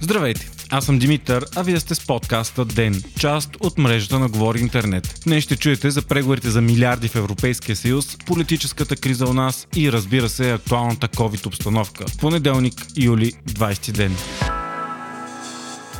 Здравейте! Аз съм Димитър, а вие сте с подкаста ДЕН, част от мрежата на Говори Интернет. Днес ще чуете за преговорите за милиарди в Европейския съюз, политическата криза у нас и разбира се актуалната COVID обстановка. Понеделник, юли, 20 ден.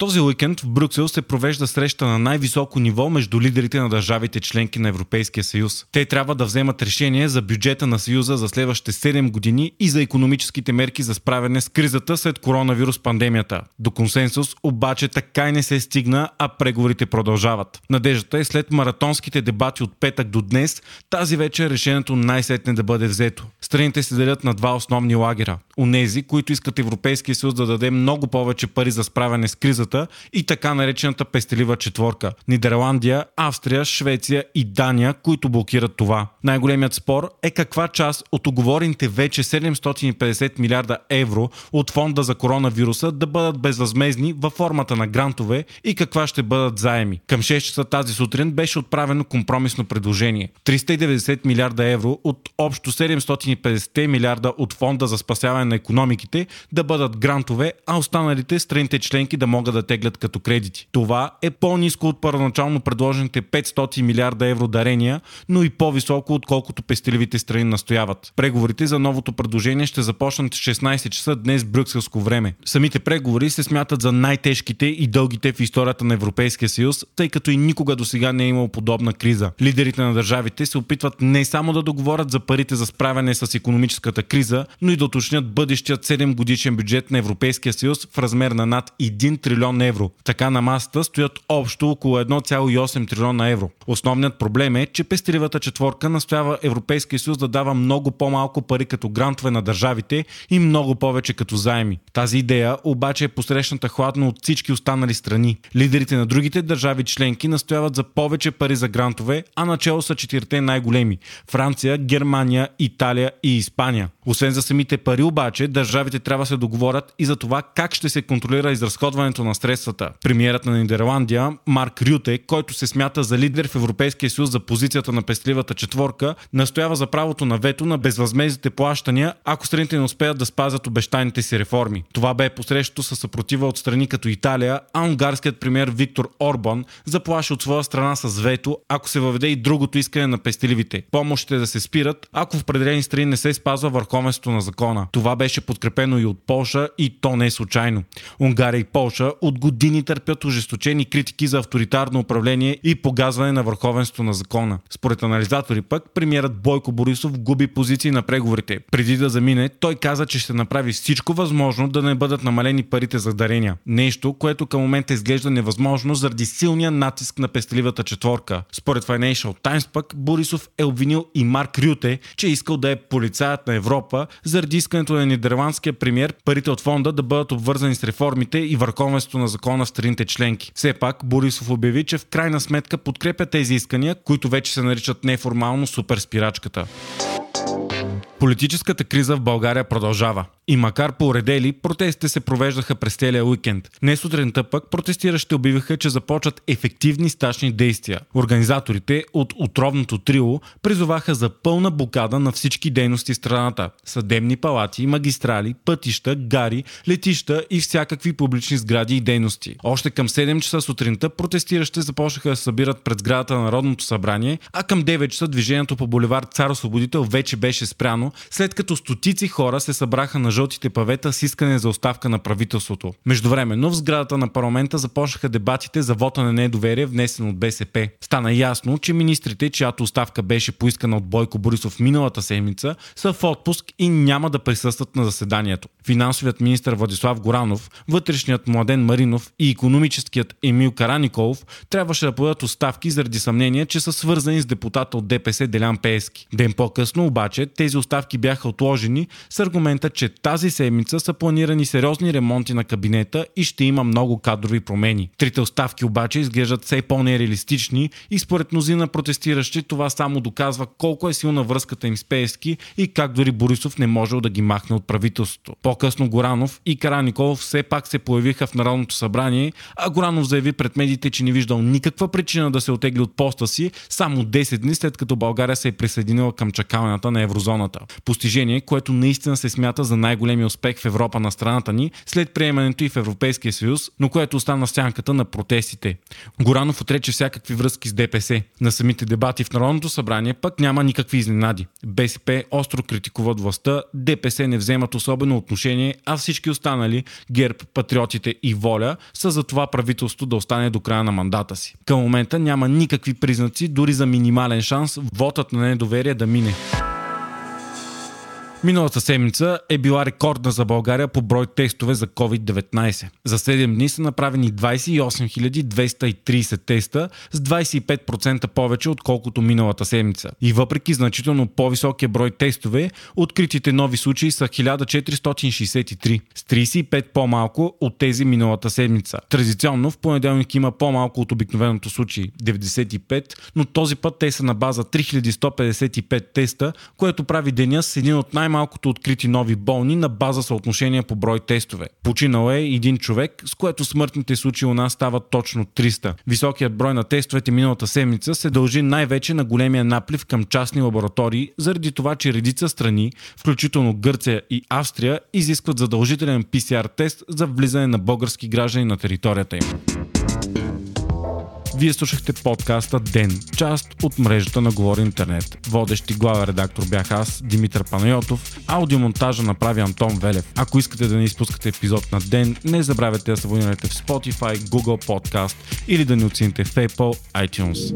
Този уикенд в Брюксел се провежда среща на най-високо ниво между лидерите на държавите членки на Европейския съюз. Те трябва да вземат решение за бюджета на съюза за следващите 7 години и за економическите мерки за справяне с кризата след коронавирус пандемията. До консенсус обаче така и не се стигна, а преговорите продължават. Надеждата е след маратонските дебати от петък до днес, тази вечер решението най-сетне да бъде взето. Страните се делят на два основни лагера. Унези, които искат Европейския съюз да даде много повече пари за справяне с кризата и така наречената пестелива четворка. Нидерландия, Австрия, Швеция и Дания, които блокират това. Най-големият спор е каква част от оговорените вече 750 милиарда евро от фонда за коронавируса да бъдат безвъзмезни във формата на грантове и каква ще бъдат заеми. Към 6 часа тази сутрин беше отправено компромисно предложение. 390 милиарда евро от общо 750 милиарда от фонда за спасяване на економиките да бъдат грантове, а останалите страните членки да могат да теглят като кредити. Това е по-низко от първоначално предложените 500 милиарда евро дарения, но и по-високо отколкото пестеливите страни настояват. Преговорите за новото предложение ще започнат в 16 часа днес брюкселско време. Самите преговори се смятат за най-тежките и дългите в историята на Европейския съюз, тъй като и никога до сега не е имало подобна криза. Лидерите на държавите се опитват не само да договорят за парите за справяне с економическата криза, но и да уточнят бъдещият 7 годишен бюджет на Европейския съюз в размер на над 1 трилион евро. Така на масата стоят общо около 1,8 трилиона евро. Основният проблем е, че пестеливата четворка настоява Европейския съюз да дава много по-малко пари като грантове на държавите и много повече като заеми. Тази идея обаче е посрещната хладно от всички останали страни. Лидерите на другите държави членки настояват за повече пари за грантове, а начало са четирите най-големи – Франция, Германия, Италия и Испания. Освен за самите пари обаче, държавите трябва да се договорят и за това как ще се контролира изразходването на средствата. Премиерът на Нидерландия, Марк Рюте, който се смята за лидер в Европейския съюз за позицията на пестливата четворка, настоява за правото на вето на безвъзмезните плащания, ако страните не успеят да спазят обещаните си реформи. Това бе посрещато със съпротива от страни като Италия, а унгарският премьер Виктор Орбан заплаши от своя страна с вето, ако се въведе и другото искане на пестеливите. Помощите да се спират, ако в определени страни не се спазва върховенството на закона. Това беше подкрепено и от Полша и то не е случайно. Унгария и Полша от години търпят ожесточени критики за авторитарно управление и погазване на върховенството на закона. Според анализатори пък, премиерът Бойко Борисов губи позиции на преговорите. Преди да замине, той каза, че ще направи всичко възможно да не бъдат намалени парите за дарения. Нещо, което към момента изглежда невъзможно заради силния натиск на пестеливата четворка. Според Financial Times пък, Борисов е обвинил и Марк Рюте, че е искал да е полицаят на Европа заради искането на нидерландския премьер парите от фонда да бъдат обвързани с реформите и върховенството на закона в страните членки. Все пак Борисов обяви, че в крайна сметка подкрепя тези искания, които вече се наричат неформално суперспирачката. Политическата криза в България продължава. И макар поредели, протестите се провеждаха през целия уикенд. Не сутринта пък протестиращите обявиха, че започват ефективни стачни действия. Организаторите от отровното трио призоваха за пълна блокада на всички дейности в страната. Съдебни палати, магистрали, пътища, гари, летища и всякакви публични сгради и дейности. Още към 7 часа сутринта протестиращите започнаха да събират пред сградата на Народното събрание, а към 9 часа движението по боливар Цар Освободител вече беше спряно, след като стотици хора се събраха на жълтите павета с искане за оставка на правителството. Междувременно в сградата на парламента започнаха дебатите за вота на недоверие, внесен от БСП. Стана ясно, че министрите, чиято оставка беше поискана от Бойко Борисов миналата седмица, са в отпуск и няма да присъстват на заседанието. Финансовият министр Владислав Горанов, вътрешният Младен Маринов и економическият Емил Караниколов трябваше да подадат оставки заради съмнение, че са свързани с депутата от ДПС Делян Пески. Ден по-късно обаче тези оставки бяха отложени с аргумента, че тази седмица са планирани сериозни ремонти на кабинета и ще има много кадрови промени. Трите оставки обаче изглеждат все по-нереалистични и според мнозина протестиращи това само доказва колко е силна връзката им с Пеевски и как дори Борисов не можел да ги махне от правителството. По-късно Горанов и Кара Николов все пак се появиха в Народното събрание, а Горанов заяви пред медиите, че не виждал никаква причина да се отегли от поста си само 10 дни след като България се е присъединила към чакалната на еврозоната. Постижение, което наистина се смята за най-големия успех в Европа на страната ни след приемането и в Европейския съюз, но което остана сянката на протестите. Горанов отрече всякакви връзки с ДПС. На самите дебати в Народното събрание пък няма никакви изненади. БСП остро критикуват властта, ДПС не вземат особено отношение, а всички останали, ГЕРБ, Патриотите и Воля, са за това правителство да остане до края на мандата си. Към момента няма никакви признаци, дори за минимален шанс, вотът на недоверие да мине. Миналата седмица е била рекордна за България по брой тестове за COVID-19. За 7 дни са направени 28 230 теста с 25% повече отколкото миналата седмица. И въпреки значително по-високия брой тестове, откритите нови случаи са 1463, с 35 по-малко от тези миналата седмица. Традиционно в понеделник има по-малко от обикновеното случаи 95, но този път те са на база 3155 теста, което прави деня с един от най най-малкото открити нови болни на база съотношение по брой тестове. Починал е един човек, с което смъртните случаи у нас стават точно 300. Високият брой на тестовете миналата седмица се дължи най-вече на големия наплив към частни лаборатории, заради това, че редица страни, включително Гърция и Австрия, изискват задължителен PCR тест за влизане на български граждани на територията им. Вие слушахте подкаста Ден, част от мрежата на Говори Интернет. Водещи главен редактор бях аз, Димитър Панайотов. Аудиомонтажа направи Антон Велев. Ако искате да не изпускате епизод на Ден, не забравяйте да се абонирате в Spotify, Google Podcast или да ни оцените в Apple iTunes.